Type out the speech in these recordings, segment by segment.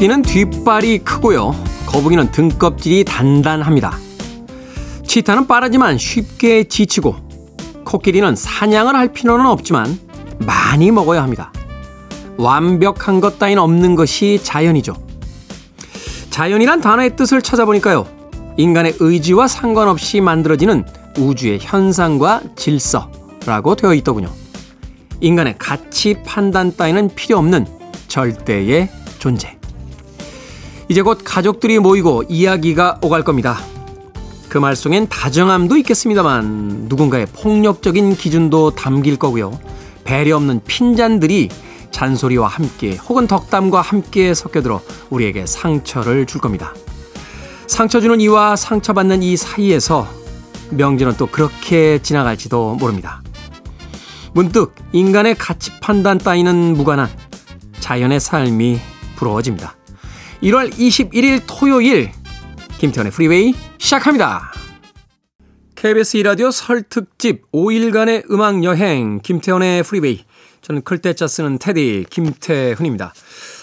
토끼는 뒷발이 크고요. 거북이는 등껍질이 단단합니다. 치타는 빠르지만 쉽게 지치고 코끼리는 사냥을 할 필요는 없지만 많이 먹어야 합니다. 완벽한 것 따윈 없는 것이 자연이죠. 자연이란 단어의 뜻을 찾아보니까요. 인간의 의지와 상관없이 만들어지는 우주의 현상과 질서라고 되어 있더군요. 인간의 가치 판단 따위는 필요 없는 절대의 존재. 이제 곧 가족들이 모이고 이야기가 오갈 겁니다. 그 말 속엔 다정함도 있겠습니다만 누군가의 폭력적인 기준도 담길 거고요. 배려 없는 핀잔들이 잔소리와 함께 혹은 덕담과 함께 섞여들어 우리에게 상처를 줄 겁니다. 상처 주는 이와 상처받는 이 사이에서 명절은 또 그렇게 지나갈지도 모릅니다. 문득 인간의 가치 판단 따위는 무관한 자연의 삶이 부러워집니다. 1월 21일 토요일 김태훈의 프리웨이 시작합니다. KBS 2라디오 설 특집 5일간의 음악 여행 김태훈의 프리웨이 저는 클 태 자 쓰는 태디 김태훈입니다.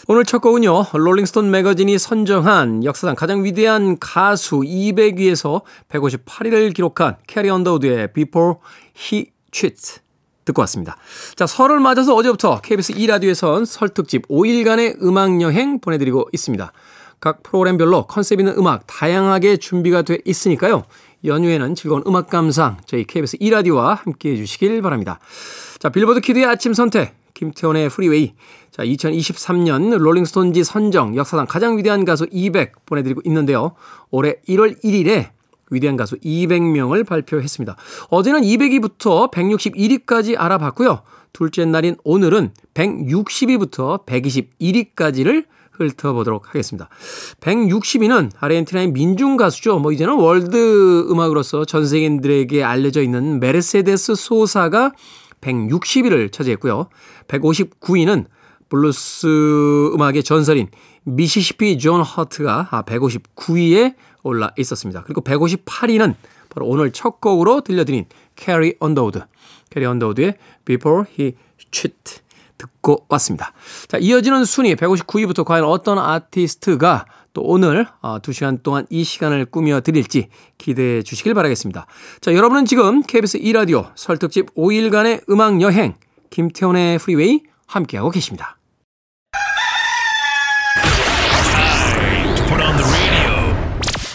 오늘 첫 곡은요. 롤링스톤 매거진이 선정한 역사상 가장 위대한 가수 200위에서 158위를 기록한 캐리 언더우드의 Before He Cheats 듣고 왔습니다. 자, 설을 맞아서 어제부터 KBS 2라디오에선 설 특집 5일간의 음악 여행 보내드리고 있습니다. 각 프로그램별로 컨셉 있는 음악 다양하게 준비가 돼 있으니까요. 연휴에는 즐거운 음악 감상 저희 KBS 2라디오와 함께 해주시길 바랍니다. 자, 빌보드 키드의 아침 선택 김태훈의 프리웨이 자, 2023년 롤링스톤지 선정 역사상 가장 위대한 가수 200 보내드리고 있는데요. 올해 1월 1일에 위대한 가수 200명을 발표했습니다. 어제는 200위부터 161위까지 알아봤고요. 둘째 날인 오늘은 160위부터 121위까지를 훑어보도록 하겠습니다. 160위는 아르헨티나의 민중 가수죠. 뭐 이제는 월드 음악으로서 전 세계인들에게 알려져 있는 메르세데스 소사가 160위를 차지했고요. 159위는 블루스 음악의 전설인 미시시피 존 허트가 159위에 올라 있었습니다. 그리고 158위는 바로 오늘 첫 곡으로 들려드린 캐리 언더우드. 캐리 언더우드의 Before He Cheat 듣고 왔습니다. 자, 이어지는 순위 159위부터 과연 어떤 아티스트가 또 오늘 2시간 어, 동안 이 시간을 꾸며 드릴지 기대해 주시길 바라겠습니다. 자, 여러분은 지금 KBS 2라디오 설특집 5일간의 음악 여행 김태훈의 프리웨이 함께하고 계십니다.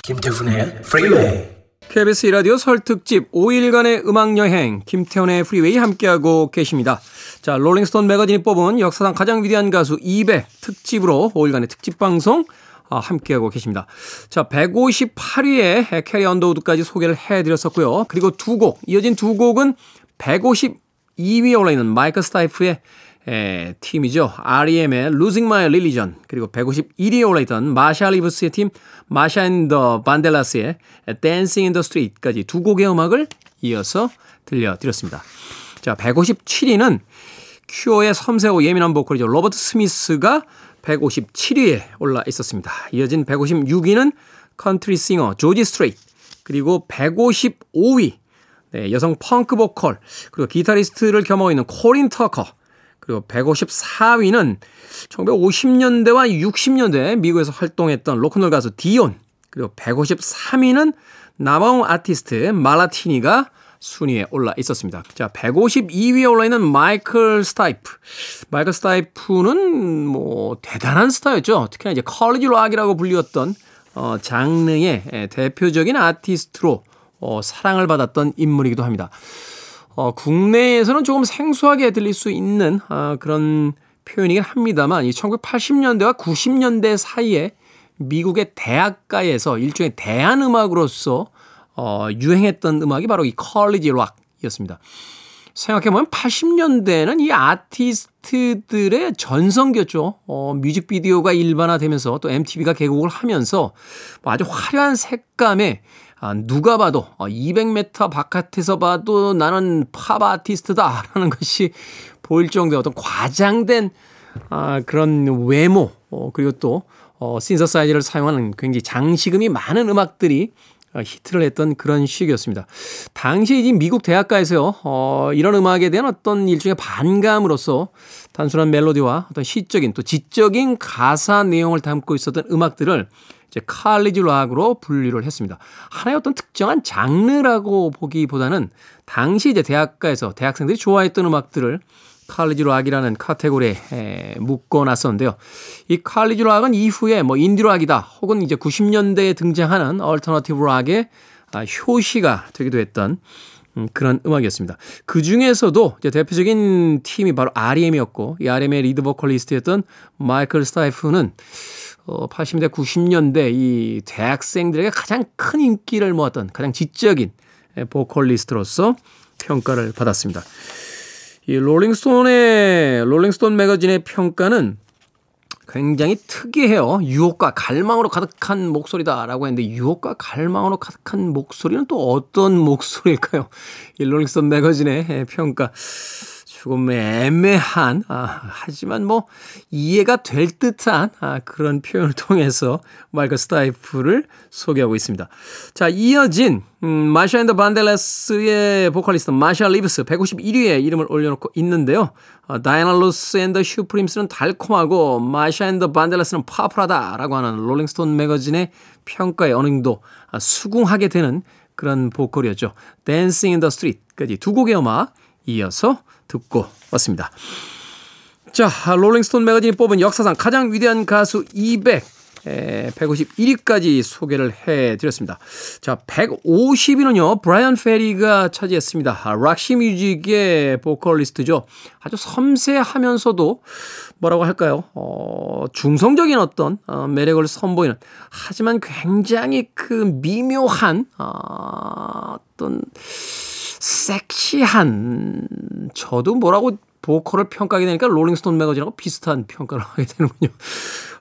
김태훈의 프리웨이 KBS 2라디오 설 특집 5일간의 음악 여행 김태훈의 프리웨이 함께하고 계십니다. 자, 롤링스톤 매거진이 뽑은 역사상 가장 위대한 가수 200 특집으로 5일간의 특집 방송 아, 함께하고 계십니다. 자, 158위에 캐리 언더우드까지 소개를 해드렸었고요. 그리고 두 곡, 이어진 두 곡은 152위에 올라있는 마이클 스타이프의 에, 팀이죠. R.E.M의 Losing My Religion 그리고 151위에 올라있던 마샤 리브스의 팀 마샤 앤더 반델라스의 Dancing in the Street까지 두 곡의 음악을 이어서 들려드렸습니다. 자, 157위는 큐어의 섬세하고 예민한 보컬이죠. 로버트 스미스가 157위에 올라 있었습니다. 이어진 156위는 컨트리 싱어 조지 스트레이트 그리고 155위 네, 여성 펑크 보컬 그리고 기타리스트를 겸하고 있는 코린 터커 그리고 154위는 1950년대와 60년대 미국에서 활동했던 로큰롤 가수 디온 그리고 153위는 남아공 아티스트 말라티니가 순위에 올라 있었습니다. 자, 152위에 올라 있는 마이클 스타이프. 마이클 스타이프는 뭐 대단한 스타였죠. 특히나 이제 컬리지 락이라고 불리웠던 어, 장르의 대표적인 아티스트로 어, 사랑을 받았던 인물이기도 합니다. 어, 국내에서는 조금 생소하게 들릴 수 있는 어, 그런 표현이긴 합니다만 이 1980년대와 90년대 사이에 미국의 대학가에서 일종의 대안 음악으로서 어, 유행했던 음악이 바로 이 컬리지 락이었습니다. 생각해보면 80년대는 이 아티스트들의 전성기였죠. 어, 뮤직비디오가 일반화되면서 또 MTV가 개국을 하면서 뭐 아주 화려한 색감에 아, 누가 봐도 200m 어, 바깥에서 봐도 나는 팝 아티스트다라는 것이 보일 정도의 어떤 과장된 아, 그런 외모 어, 그리고 또 어, 신서사이즈를 사용하는 굉장히 장식음이 많은 음악들이 히트를 했던 그런 시기였습니다. 당시 이 미국 대학가에서요, 어, 이런 음악에 대한 어떤 일종의 반감으로서 단순한 멜로디와 어떤 시적인 또 지적인 가사 내용을 담고 있었던 음악들을 이제 칼리지 락으로 분류를 했습니다. 하나의 어떤 특정한 장르라고 보기보다는 당시 이제 대학가에서 대학생들이 좋아했던 음악들을 칼리지 락이라는 카테고리에 묶어 놨었는데요. 이 칼리지 락은 이후에 뭐 인디 락이다 혹은 이제 90년대에 등장하는 얼터너티브 락의 아, 효시가 되기도 했던 음, 그런 음악이었습니다. 그 중에서도 이제 대표적인 팀이 바로 REM이었고 이 REM의 리드 보컬리스트였던 마이클 스타이프는 어, 80년대, 90년대 이 대학생들에게 가장 큰 인기를 모았던 가장 지적인 보컬리스트로서 평가를 받았습니다. 이 롤링스톤의 롤링스톤 매거진의 평가는 굉장히 특이해요. 유혹과 갈망으로 가득한 목소리다라고 했는데 유혹과 갈망으로 가득한 목소리는 또 어떤 목소리일까요? 이 롤링스톤 매거진의 평가 조금 애매한, 아, 하지만 뭐 이해가 될 듯한 아, 그런 표현을 통해서 마이클 스타이프를 소개하고 있습니다. 자, 이어진 음, 마샤 앤더 반델레스의 보컬리스트 마샤 리브스 151위에 이름을 올려놓고 있는데요. 어, 다이애나 로스 앤더 슈프림스는 달콤하고 마샤 앤더 반델레스는 파워풀하다라고 하는 롤링스톤 매거진의 어느 정도 아, 수긍하게 되는 그런 보컬이었죠. Dancing in the Street까지 두 곡의 음악 이어서 듣고 왔습니다. 자, 롤링스톤 매거진이 뽑은 역사상 가장 위대한 가수 200, 151위까지 소개를 해드렸습니다. 자, 150위는요, 브라이언 페리가 차지했습니다. 락시 뮤직의 보컬리스트죠. 아주 섬세하면서도 뭐라고 할까요? 어, 중성적인 어떤 어, 매력을 선보이는 하지만 굉장히 그 미묘한 어, 어떤 섹시한 저도 뭐라고 보컬을 평가하게 되니까 롤링스톤 매거진하고 비슷한 평가를 하게 되는군요.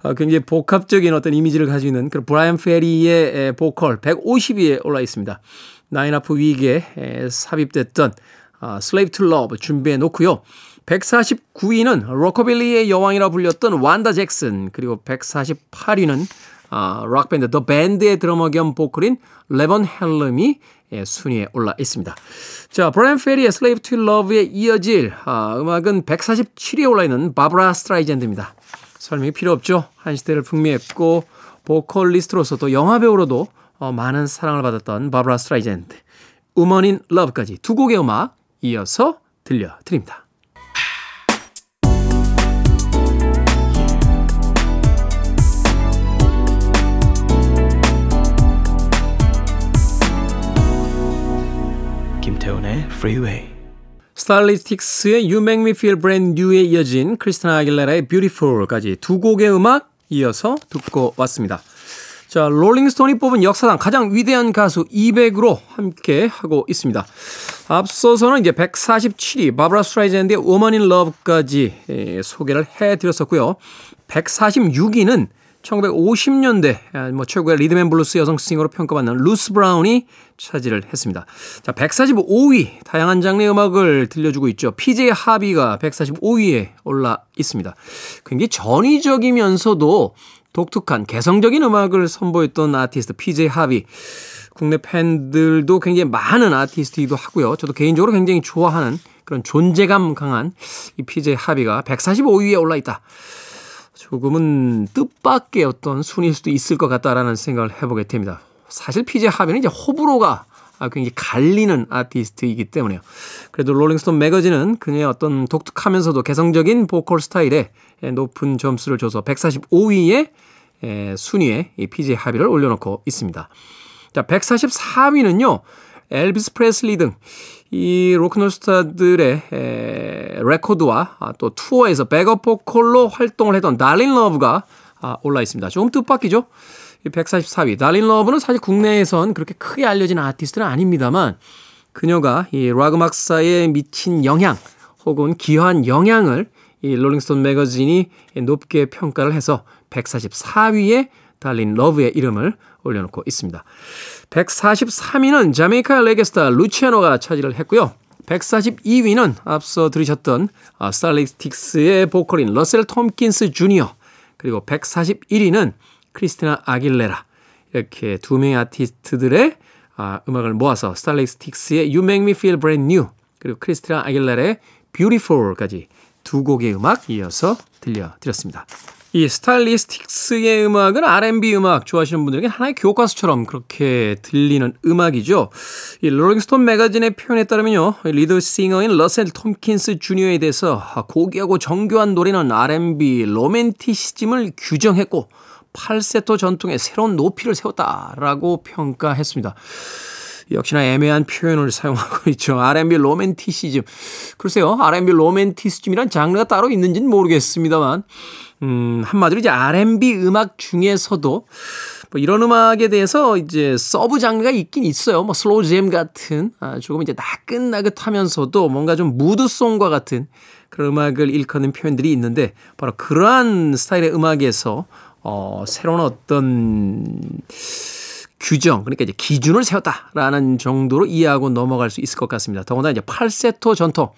아, 굉장히 복합적인 어떤 이미지를 가지고 있는 그런 브라이언 페리의 보컬 150위에 올라 있습니다. Nine Half Week에 삽입됐던 아, Slave to Love 준비해 놓고요. 149위는 로커빌리의 여왕이라 불렸던 완다 잭슨 그리고 148위는 아, 락밴드 더 밴드의 드러머 겸 보컬인 레번 헬름이 예, 순위에 올라 있습니다. 자, 브라이언 페리의 Slave to Love에 이어질 아, 음악은 147위에 올라 있는 바브라 스트라이젠드입니다. 설명이 필요 없죠. 한 시대를 풍미했고 보컬리스트로서 또 영화배우로도 어, 많은 사랑을 받았던 바브라 스트라이젠드. In Love까지 두 곡의 음악 이어서 들려드립니다. 김태훈의 Freeway. 스타일리스틱스의 You Make Me Feel Brand New에 이어진 크리스티나 아길레라의 Beautiful까지 두 곡의 음악 이어서 듣고 왔습니다. 자, 롤링스톤이 뽑은 역사상 가장 위대한 가수 200으로 함께 하고 있습니다. 앞서서는 이제 147위 바브라 스트라이젠드의 Woman in Love까지 소개를 해드렸었고요. 146위는 1950년대 뭐 최고의 리듬 앤 블루스 여성 싱어로 평가받는 루스 브라운이 차지를 했습니다. 자, 145위 다양한 장르의 음악을 들려주고 있죠. PJ 하비가 145위에 올라 있습니다. 굉장히 전위적이면서도 독특한 개성적인 음악을 선보였던 아티스트 PJ 하비. 국내 팬들도 굉장히 많은 아티스트이기도 하고요. 저도 개인적으로 굉장히 좋아하는 그런 존재감 강한 이 PJ 하비가 145위에 올라 있다. 조금은 뜻밖의 어떤 순위일 수도 있을 것 같다라는 생각을 해보게 됩니다. 사실 PJ 하비는 이제 호불호가 굉장히 갈리는 아티스트이기 때문에요. 그래도 롤링스톤 매거진은 그녀의 어떤 독특하면서도 개성적인 보컬 스타일에 높은 점수를 줘서 145위의 순위에 이 PJ 하비를 올려놓고 있습니다. 자, 144위는요. 엘비스 프레슬리 등 이 로큰롤 스타들의 에, 레코드와 아, 또 투어에서 백업 보컬로 활동을 했던 달린 러브가 아, 올라 있습니다. 조금 뜻밖이죠? 144위. 달린 러브는 사실 국내에선 그렇게 크게 알려진 아티스트는 아닙니다만 그녀가 이 락 음악사에 미친 영향 혹은 기여한 영향을 이 롤링스톤 매거진이 높게 평가를 해서 144위에 달린 러브의 이름을 올려놓고 있습니다. 143위는 자메이카 레게스타 루치아노가 차지를 했고요. 142위는 앞서 들으셨던 스타일리스틱스의 보컬인 러셀 톰킨스 주니어 그리고 141위는 크리스티나 아길레라 이렇게 두 명의 아티스트들의 아, 음악을 모아서 스타일리스틱스의 You Make Me Feel Brand New 그리고 크리스티나 아길레의 Beautiful까지 두 곡의 음악 이어서 들려드렸습니다. 이 스타일리스틱스의 음악은 R&B 음악 좋아하시는 분들에게 하나의 교과서처럼 그렇게 들리는 음악이죠. 이 롤링스톤 매거진의 표현에 따르면요. 리드 싱어인 러셀 톰킨스 주니어에 대해서 고귀하고 정교한 노래는 R&B 로맨티시즘을 규정했고 팔세토 전통의 새로운 높이를 세웠다라고 평가했습니다. 역시나 애매한 표현을 사용하고 있죠. R&B 로맨티시즘. 글쎄요, R&B 로맨티시즘이란 장르가 따로 있는지는 모르겠습니다만, 음, 한마디로 이제 R&B 음악 중에서도 뭐 이런 음악에 대해서 이제 sub 장르가 있긴 있어요. 뭐 slow jam 같은 아, 조금 이제 나긋나긋하면서도 뭔가 좀 무드송과 같은 그런 음악을 일컫는 표현들이 있는데 바로 그러한 스타일의 음악에서 어, 새로운 어떤 규정, 그러니까 이제 기준을 세웠다라는 정도로 이해하고 넘어갈 수 있을 것 같습니다. 더군다나 이제 팔세토 전통,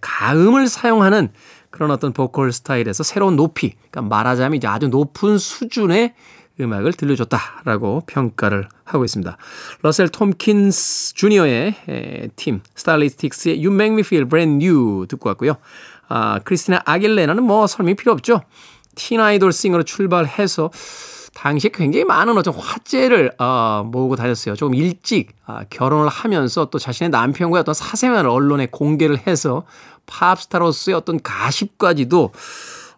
가성을 사용하는 그런 어떤 보컬 스타일에서 새로운 높이, 그러니까 말하자면 이제 아주 높은 수준의 음악을 들려줬다라고 평가를 하고 있습니다. 러셀 톰킨스 주니어의 팀 스타일리스틱스의 You Make Me Feel Brand New 듣고 왔고요. 아, 크리스티나 아길레나는 뭐 설명이 필요 없죠. 틴 아이돌 싱어로 출발해서 당시에 굉장히 많은 어떤 화제를 어, 모으고 다녔어요. 조금 일찍 어, 결혼을 하면서 또 자신의 남편과의 어떤 사생활을 언론에 공개를 해서 팝스타로서의 어떤 가십까지도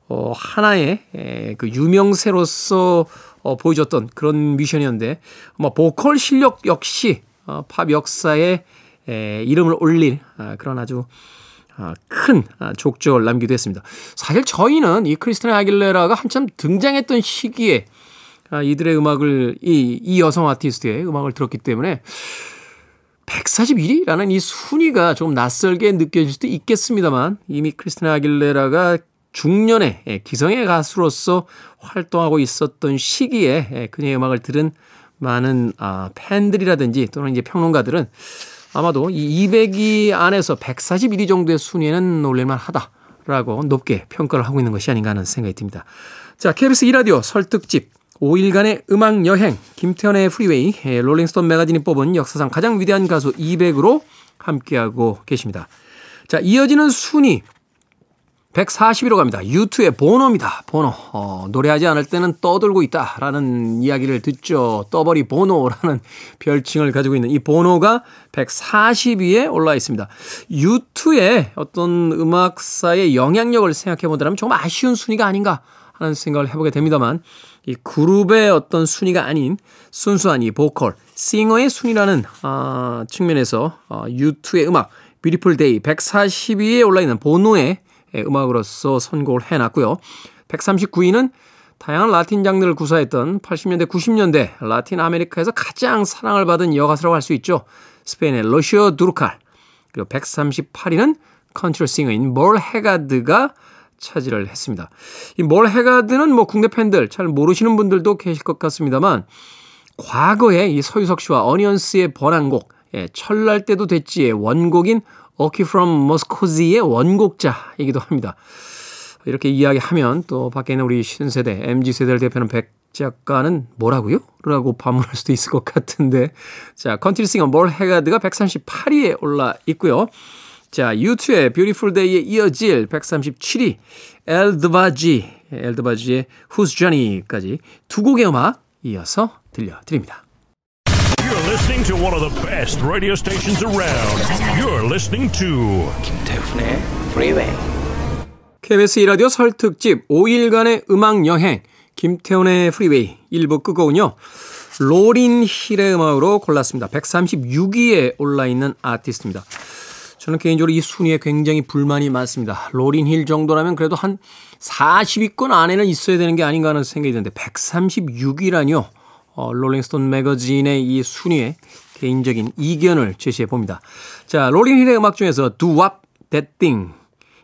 어, 하나의 에, 그 유명세로서 어, 보여줬던 그런 미션이었는데 뭐 보컬 실력 역시 어, 팝 역사에 에, 이름을 올릴 아, 그런 아주 아, 큰 아, 족적을 남기도 했습니다. 사실 저희는 이 크리스티나 아길레라가 한참 등장했던 시기에 아, 이들의 음악을 이, 이 여성 아티스트의 음악을 들었기 때문에 141위라는 이 순위가 좀 낯설게 느껴질 수도 있겠습니다만 이미 크리스티나 아길레라가 중년의 예, 기성의 가수로서 활동하고 있었던 시기에 예, 그녀의 음악을 들은 많은 아, 팬들이라든지 또는 이제 평론가들은 아마도 이 200위 안에서 141위 정도의 순위에는 올릴만 하다라고 높게 평가를 하고 있는 것이 아닌가 하는 생각이 듭니다. 자, KBS 2라디오 설 특집 5일간의 음악 여행 김태훈의 프리웨이 롤링스톤 매거진이 뽑은 역사상 가장 위대한 가수 200으로 함께하고 계십니다. 자, 이어지는 순위 140위로 갑니다. U2의 보노입니다. 보노. 어, 노래하지 않을 때는 떠들고 있다라는 이야기를 듣죠. 떠버리 보노라는 별칭을 가지고 있는 이 보노가 140위에 올라 있습니다. U2의 어떤 음악사의 영향력을 생각해 보더라면 조금 아쉬운 순위가 아닌가 하는 생각을 해보게 됩니다만 이 그룹의 어떤 순위가 아닌 순수한 이 보컬, 싱어의 순위라는 어, 측면에서 어, U2의 음악 Beautiful Day 140위에 올라 있는 보노의 음악으로서 선곡을 해놨고요. 139위는 다양한 라틴 장르를 구사했던 80년대, 90년대 라틴 아메리카에서 가장 사랑을 받은 여가수라고 할 수 있죠. 스페인의 로시오 두르칼. 그리고 138위는 컨트리 싱어인 멀 해거드가 차지를 했습니다. 이 멀 해거드는 뭐 국내 팬들 잘 모르시는 분들도 계실 것 같습니다만 과거에 이 서유석 씨와 어니언스의 번안곡 예, 철날 때도 됐지의 원곡인 Okie from Muskogee의 원곡자이기도 합니다. 이렇게 이야기하면 또 밖에 있는 우리 신세대, MZ세대를 대표하는 백 작가는 뭐라고요? 라고 반문할 수도 있을 것 같은데 자, 컨트리 싱어 멀 해거드가 138위에 올라 있고요. 자, U2의 Beautiful Day에 이어질 137위 엘 드바지, 엘 드바지의 Who's Johnny까지 두 곡의 음악 이어서 들려드립니다. You're listening to one of the best radio stations around. You're listening to 김태훈의 Freeway. KBS 2라디오 설 특집 5일간의 음악 여행 김태훈의 프리웨이 1부 끝곡은요. 로린 힐의 음악으로 골랐습니다. 136위에 올라 있는 아티스트입니다. 저는 개인적으로 이 순위에 굉장히 불만이 많습니다. 로린 힐 정도라면 그래도 한 40위권 안에는 있어야 되는 게 아닌가 하는 생각이 드는데 136위라뇨. 어, 롤링스톤 매거진의 이 순위에 개인적인 이견을 제시해 봅니다. 자, 로린 힐의 음악 중에서 Doo Wop That Thing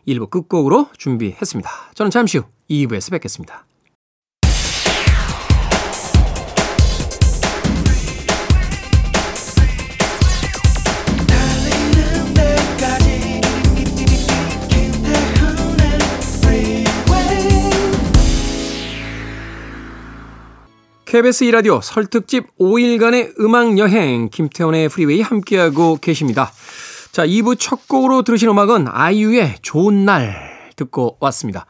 1부 끝곡으로 준비했습니다. 저는 잠시 후 2부에서 뵙겠습니다. KBS 2라디오 설특집 5일간의 음악여행 김태훈의 프리웨이 함께하고 계십니다. 자, 2부 첫 곡으로 들으신 음악은 아이유의 좋은 날 듣고 왔습니다.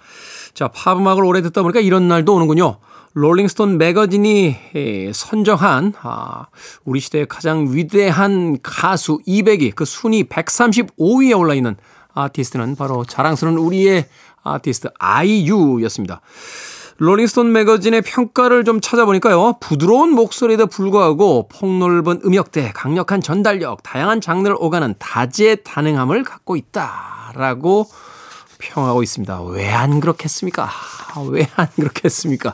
자, 팝 음악을 오래 듣다 보니까 이런 날도 오는군요. 롤링스톤 매거진이 선정한 아, 우리 시대의 가장 위대한 가수 200위 그 순위 135위에 올라 있는 아티스트는 바로 자랑스러운 우리의 아티스트 아이유였습니다. 롤링스톤 매거진의 평가를 좀 찾아보니까요. 부드러운 목소리에도 불구하고 폭넓은 음역대, 강력한 전달력, 다양한 장르를 오가는 다재다능함을 갖고 있다라고 평하고 있습니다. 왜 안 그렇겠습니까? 왜 안 그렇겠습니까?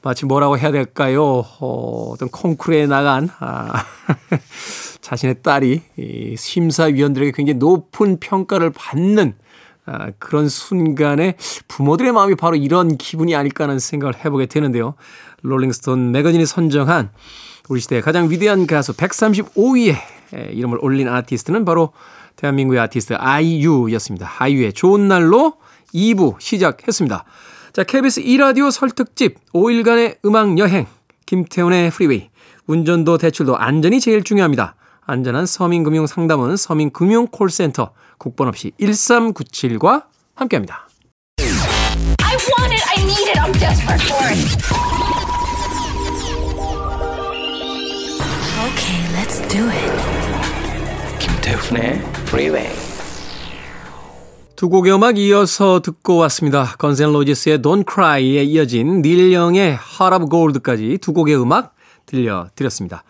마치 뭐라고 해야 될까요? 어, 어떤 콩쿠르에 나간 아, 자신의 딸이 이 심사위원들에게 굉장히 높은 평가를 받는 아, 그런 순간에 부모들의 마음이 바로 이런 기분이 아닐까 하는 생각을 해보게 되는데요. 롤링스톤 매거진이 선정한 우리 시대의 가장 위대한 가수 135위에 이름을 올린 아티스트는 바로 대한민국의 아티스트 아이유였습니다. 아이유의 좋은 날로 2부 시작했습니다. 자, KBS 2라디오 설특집 5일간의 음악 여행 김태훈의 프리웨이 운전도 대출도 안전이 제일 중요합니다. 안전한 서민금융 상담은 서민금융콜센터 국번 없이 1397과 함께합니다. I want it, I need it, I'm desperate for it. Okay, let's do it. 김태훈의 Freeway. 두 곡의 음악 이어서 듣고 왔습니다. 건센 로지스의 Don't Cry에 이어진 닐 영의 Heart of Gold까지 두 곡의 음악 들려드렸습니다.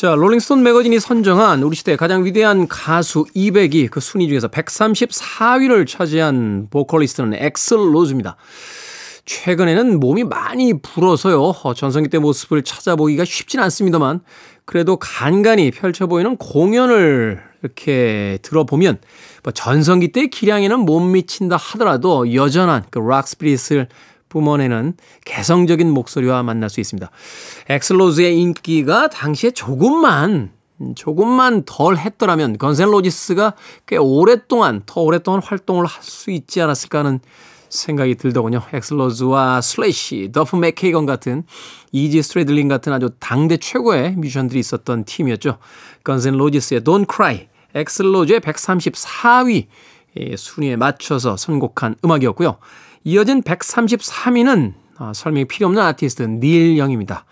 자, 롤링스톤 매거진이 선정한 우리 시대 가장 위대한 가수 200위 그 순위 중에서 134위를 차지한 보컬리스트는 액슬 로즈입니다. 최근에는 몸이 많이 불어서요. 어, 전성기 때 모습을 찾아보기가 쉽진 않습니다만 그래도 간간히 펼쳐 보이는 공연을 이렇게 들어보면 뭐 전성기 때 기량에는 못 미친다 하더라도 여전한 그 rock spirit을 뿜어내는 개성적인 목소리와 만날 수 있습니다. 액슬 로즈의 인기가 당시에 조금만 조금만 덜 했더라면 건즈 앤 로지스가 꽤 오랫동안 더 오랫동안 활동을 할 수 있지 않았을까 하는 생각이 들더군요. 액슬 로즈와 슬래시, 더프 맥케이건 같은 이지 스트래들린 같은 아주 당대 최고의 뮤지션들이 있었던 팀이었죠. 건즈 앤 로지스의 Don't Cry, 액슬 로즈의 134위 순위에 맞춰서 선곡한 음악이었고요. 이어진 133위는 아, 설명이 필요 없는 아티스트 닐 영입니다.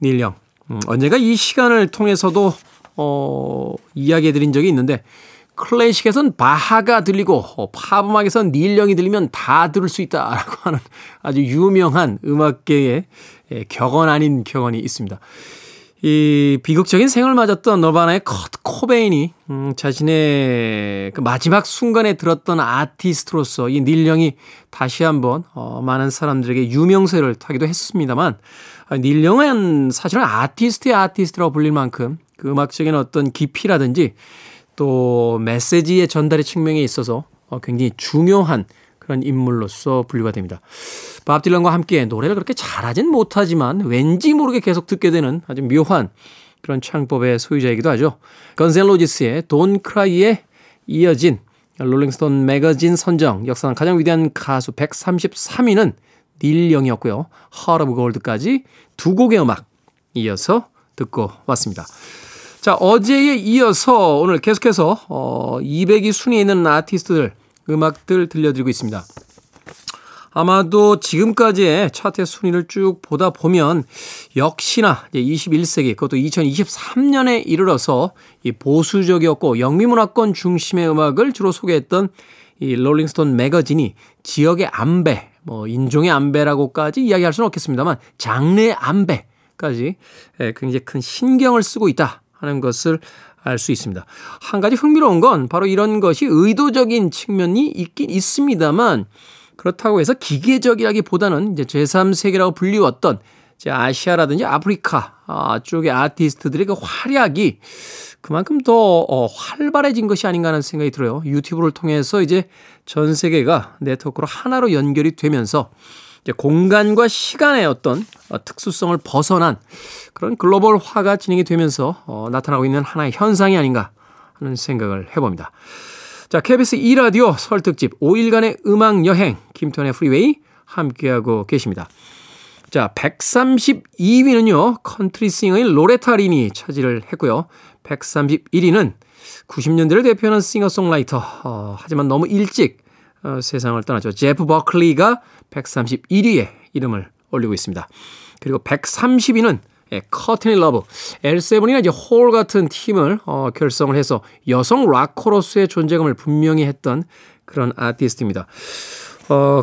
닐 영. 음, 언젠가 이 시간을 통해서도 어, 이야기해 드린 적이 있는데 클래식에선 바하가 들리고 어, 팝 음악에선 닐 영이 들리면 다 들을 수 있다라고 하는 아주 유명한 음악계의 예, 격언 아닌 격언이 있습니다. 이 비극적인 생을 맞았던 너바나의 커트 코베인이 음, 자신의 그 마지막 순간에 들었던 아티스트로서 이 닐령이 다시 한번 어, 많은 사람들에게 유명세를 타기도 했습니다만 아, 닐령은 사실은 아티스트의 아티스트라고 불릴 만큼 그 음악적인 어떤 깊이라든지 또 메시지의 전달의 측면에 있어서 어, 굉장히 중요한 그런 인물로서 분류가 됩니다. 밥 딜런과 함께 노래를 그렇게 잘하진 못하지만 왠지 모르게 계속 듣게 되는 아주 묘한 그런 창법의 소유자이기도 하죠. 건셀로지스의 Don't Cry에 이어진 롤링스톤 매거진 선정 역사상 가장 위대한 가수 133위는 닐 영이었고요. Heart of Gold까지 두 곡의 음악 이어서 듣고 왔습니다. 자, 어제에 이어서 오늘 계속해서 어 200위 순위에 있는 아티스트들 음악들 들려드리고 있습니다. 아마도 지금까지의 차트 순위를 쭉 보다 보면 역시나 21세기 그것도 2023년에 이르러서 이 보수적이었고 영미문화권 중심의 음악을 주로 소개했던 이 롤링스톤 매거진이 지역의 안배, 뭐 인종의 안배라고까지 이야기할 수는 없겠습니다만 장르의 안배까지 예, 굉장히 큰 신경을 쓰고 있다 하는 것을 알 수 있습니다. 한 가지 흥미로운 건 바로 이런 것이 의도적인 측면이 있긴 있습니다만 그렇다고 해서 기계적이라기보다는 이제 제3세계라고 불리웠던 이제 아시아라든지 아프리카 아, 쪽의 아티스트들의 그 활약이 그만큼 더 어, 활발해진 것이 아닌가 하는 생각이 들어요. 유튜브를 통해서 이제 전 세계가 네트워크로 하나로 연결이 되면서 이제 공간과 시간의 어떤 어, 특수성을 벗어난 그런 글로벌화가 진행이 되면서 어, 나타나고 있는 하나의 현상이 아닌가 하는 생각을 해봅니다. 자, KBS 2라디오 설 특집 5일간의 음악 여행 김태훈의 프리웨이 함께하고 계십니다. 자, 132위는요, 컨트리 싱어인 로레타 린이 차지를 했고요. 131위는 90년대를 대표하는 싱어송라이터, 어, 하지만 너무 일찍 어, 세상을 떠나죠. 제프 버클리가 131위에 이름을 올리고 있습니다. 그리고 130위는 예, 커트니 러브. L7이나 이제 홀 같은 팀을 어, 결성을 해서 여성 락커로서의 존재감을 분명히 했던 그런 아티스트입니다. 어,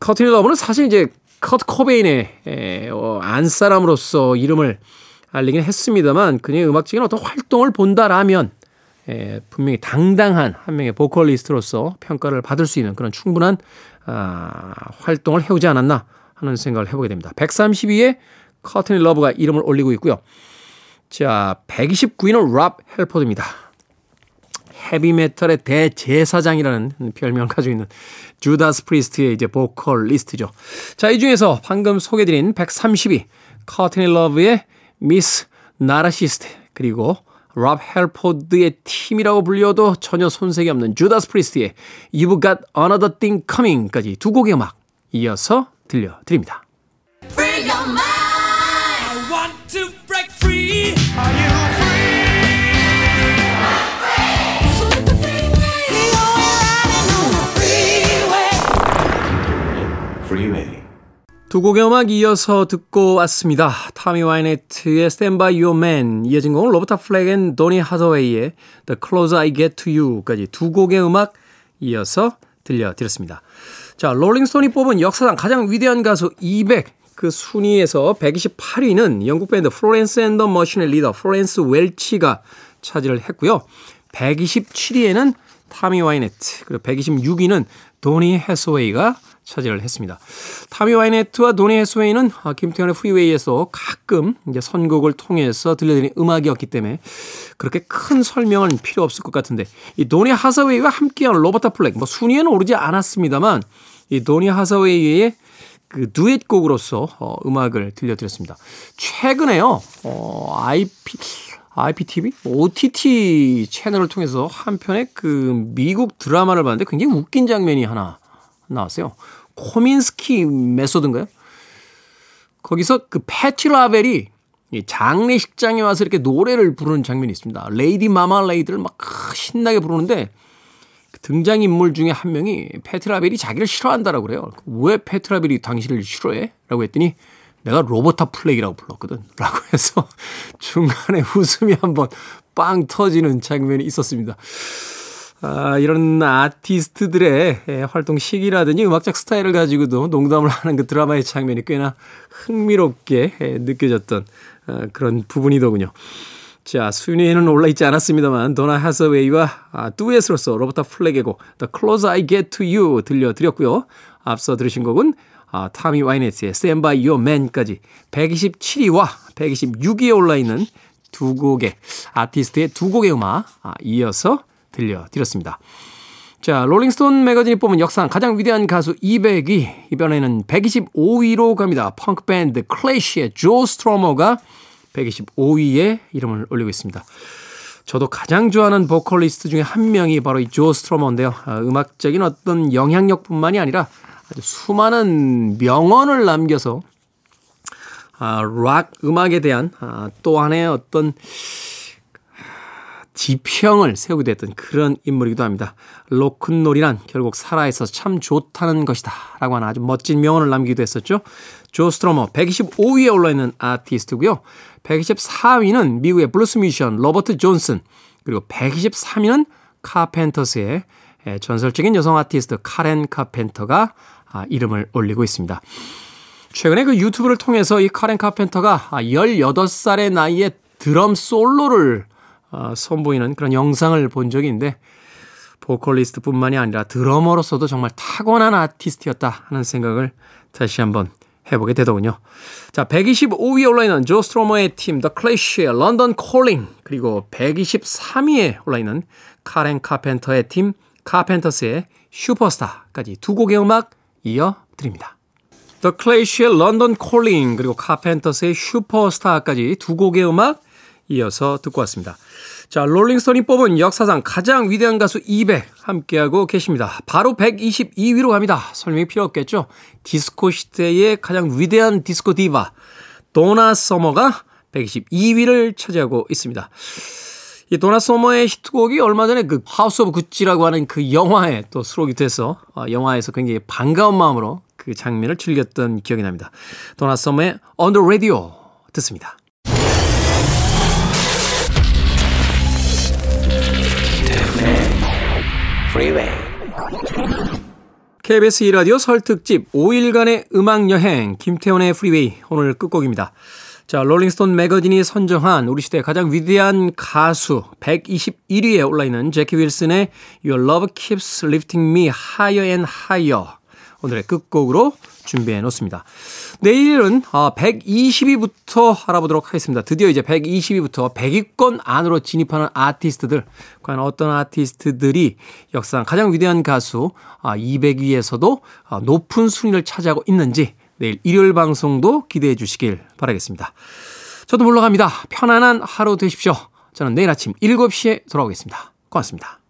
커트니 러브는 사실 이제 커트 코베인의 에, 어, 안사람으로서 이름을 알리긴 했습니다만 그녀의 음악적인 어떤 활동을 본다라면 에, 분명히 당당한 한 명의 보컬리스트로서 평가를 받을 수 있는 그런 충분한 아, 활동을 해오지 않았나 하는 생각을 해보게 됩니다. 130위에 커트니 러브가 이름을 올리고 있고요. 자, 129위는 랍 핼포드입니다. 헤비메탈의 대제사장이라는 별명을 가지고 있는 주다스 프리스트의 이제 보컬리스트죠. 자, 이 중에서 방금 소개드린 130위, 커트니 러브의 Miss Narcissist, 그리고 랍 핼포드의 팀이라고 불려도 전혀 손색이 없는 주다스 프리스트의 You've Got Another Thing Coming까지 두 곡의 음악 이어서 들려드립니다. 두 곡의 음악 이어서 듣고 왔습니다. 타미 와이네트의 Stand By Your Man 이어진 곡은 로버타 플랙 and 도니 해서웨이의 The Closer I Get To You까지 두 곡의 음악 이어서 들려드렸습니다. 자, 롤링스톤이 뽑은 역사상 가장 위대한 가수 200 그 순위에서 128위는 영국 밴드 플로렌스 앤 더 머신의 리더 플로렌스 웰치가 차지를 했고요. 127위에는 타미 와이네트 그리고 126위는 도니 해서웨이가 차지를 했습니다. 타미 와이네트와 도니 해서웨이는 아, 김태훈의 프리웨이에서 가끔 이제 선곡을 통해서 들려드린 음악이었기 때문에 그렇게 큰 설명은 필요 없을 것 같은데 이 도니 해서웨이와 함께한 로버타 플랙 뭐 순위에는 오르지 않았습니다만 이 도니 해서웨이의 그 듀엣곡으로서 어, 음악을 들려드렸습니다. 최근에요, 어, IP, IPTV? OTT 채널을 통해서 한 편의 그 미국 드라마를 봤는데 굉장히 웃긴 장면이 하나 나왔어요. Kominsky Method인가요? 거기서 그 패티 라벨이 장례식장에 와서 이렇게 노래를 부르는 장면이 있습니다. Lady Marmalade를 막 신나게 부르는데 그 등장인물 중에 한 명이 패티 라벨이 자기를 싫어한다라고 그래요. 왜 패티 라벨이 당신을 싫어해? 라고 했더니 내가 로버타 플랙이라고 불렀거든. 라고 해서 중간에 웃음이 한번 빵 터지는 장면이 있었습니다. 아, 이런 아티스트들의 예, 활동 시기라든지 음악적 스타일을 가지고도 농담을 하는 그 드라마의 장면이 꽤나 흥미롭게 예, 느껴졌던 아, 그런 부분이더군요. 자, 순위에는 올라있지 않았습니다만 도나 하서웨이와 아, 듀엣으로서 로버타 곡 The Closer I Get To You 들려드렸고요. 앞서 들으신 곡은 아, 타미 와이네스의 Stand By Your Man까지 127위와 126위에 올라있는 두 곡의 아티스트의 두 곡의 음악 아, 이어서 들려드렸습니다. 자, 롤링스톤 매거진이 뽑은 역사상 가장 위대한 가수 200위. 이번에는 125위로 갑니다. 펑크 밴드 클래시의 조 스트로머가 125위에 이름을 올리고 있습니다. 저도 가장 좋아하는 보컬리스트 중에 한 명이 바로 이 조 스트로머인데요. 아, 음악적인 어떤 영향력뿐만이 아니라 아주 수많은 명언을 남겨서 아, 락 음악에 대한 아, 또 하나의 어떤 지평을 세우게 됐던 그런 인물이기도 합니다. 로큰롤이란 결국 살아있어 참 좋다는 것이다. 라고 하는 아주 멋진 명언을 남기기도 했었죠. 조 스트로머 125위에 올라있는 아티스트고요. 124위는 미국의 블루스 뮤지션 로버트 존슨 그리고 123위는 카펜터스의 전설적인 여성 아티스트 카렌 카펜터가 아, 이름을 올리고 있습니다. 최근에 그 유튜브를 통해서 이 카렌 카펜터가 18살의 나이에 드럼 솔로를 어, 선보이는 그런 영상을 본 있는데 보컬리스트뿐만이 아니라 드러머로서도 정말 타고난 아티스트였다 하는 생각을 다시 한번 해보게 되더군요. 자, 125위에 올라있는 조 스트로머의 팀, The Clash의 London Calling, 그리고 123위에 올라있는 카렌 카펜터의 팀, 카펜터스의 슈퍼스타까지 두 곡의 음악 이어드립니다. The Clash의 London Calling, 그리고 카펜터스의 슈퍼스타까지 두 곡의 음악 이어서 듣고 왔습니다. 자, 롤링스톤이 뽑은 역사상 가장 위대한 가수 200 함께하고 계십니다. 바로 122위로 갑니다. 설명이 필요 없겠죠? 디스코 시대의 가장 위대한 디스코 디바 도나 서머가 122위를 차지하고 있습니다. 이 도나 서머의 히트곡이 얼마 전에 그 House of Gucci라고 하는 그 영화에 또 수록이 돼서 어, 영화에서 굉장히 반가운 마음으로 그 장면을 즐겼던 기억이 납니다. 도나 서머의 On the Radio 듣습니다. KBS 2라디오 설 특집 5일간의 음악 여행 김태원의 프리웨이 오늘 끝곡입니다. 자, 롤링스톤 매거진이 선정한 우리 시대 가장 위대한 가수 121위에 올라 있는 제키 윌슨의 Your Love Keeps Lifting Me Higher and Higher 오늘의 끝곡으로 준비해 놓습니다. 내일은 120위부터 아, 알아보도록 하겠습니다. 드디어 이제 120위부터 100위권 안으로 진입하는 아티스트들, 과연 어떤 아티스트들이 역사상 가장 위대한 가수 200위에서도 아, 아, 높은 순위를 차지하고 있는지 내일 일요일 방송도 기대해 주시길 바라겠습니다. 저도 물러갑니다. 편안한 하루 되십시오. 저는 내일 아침 7시에 돌아오겠습니다. 고맙습니다.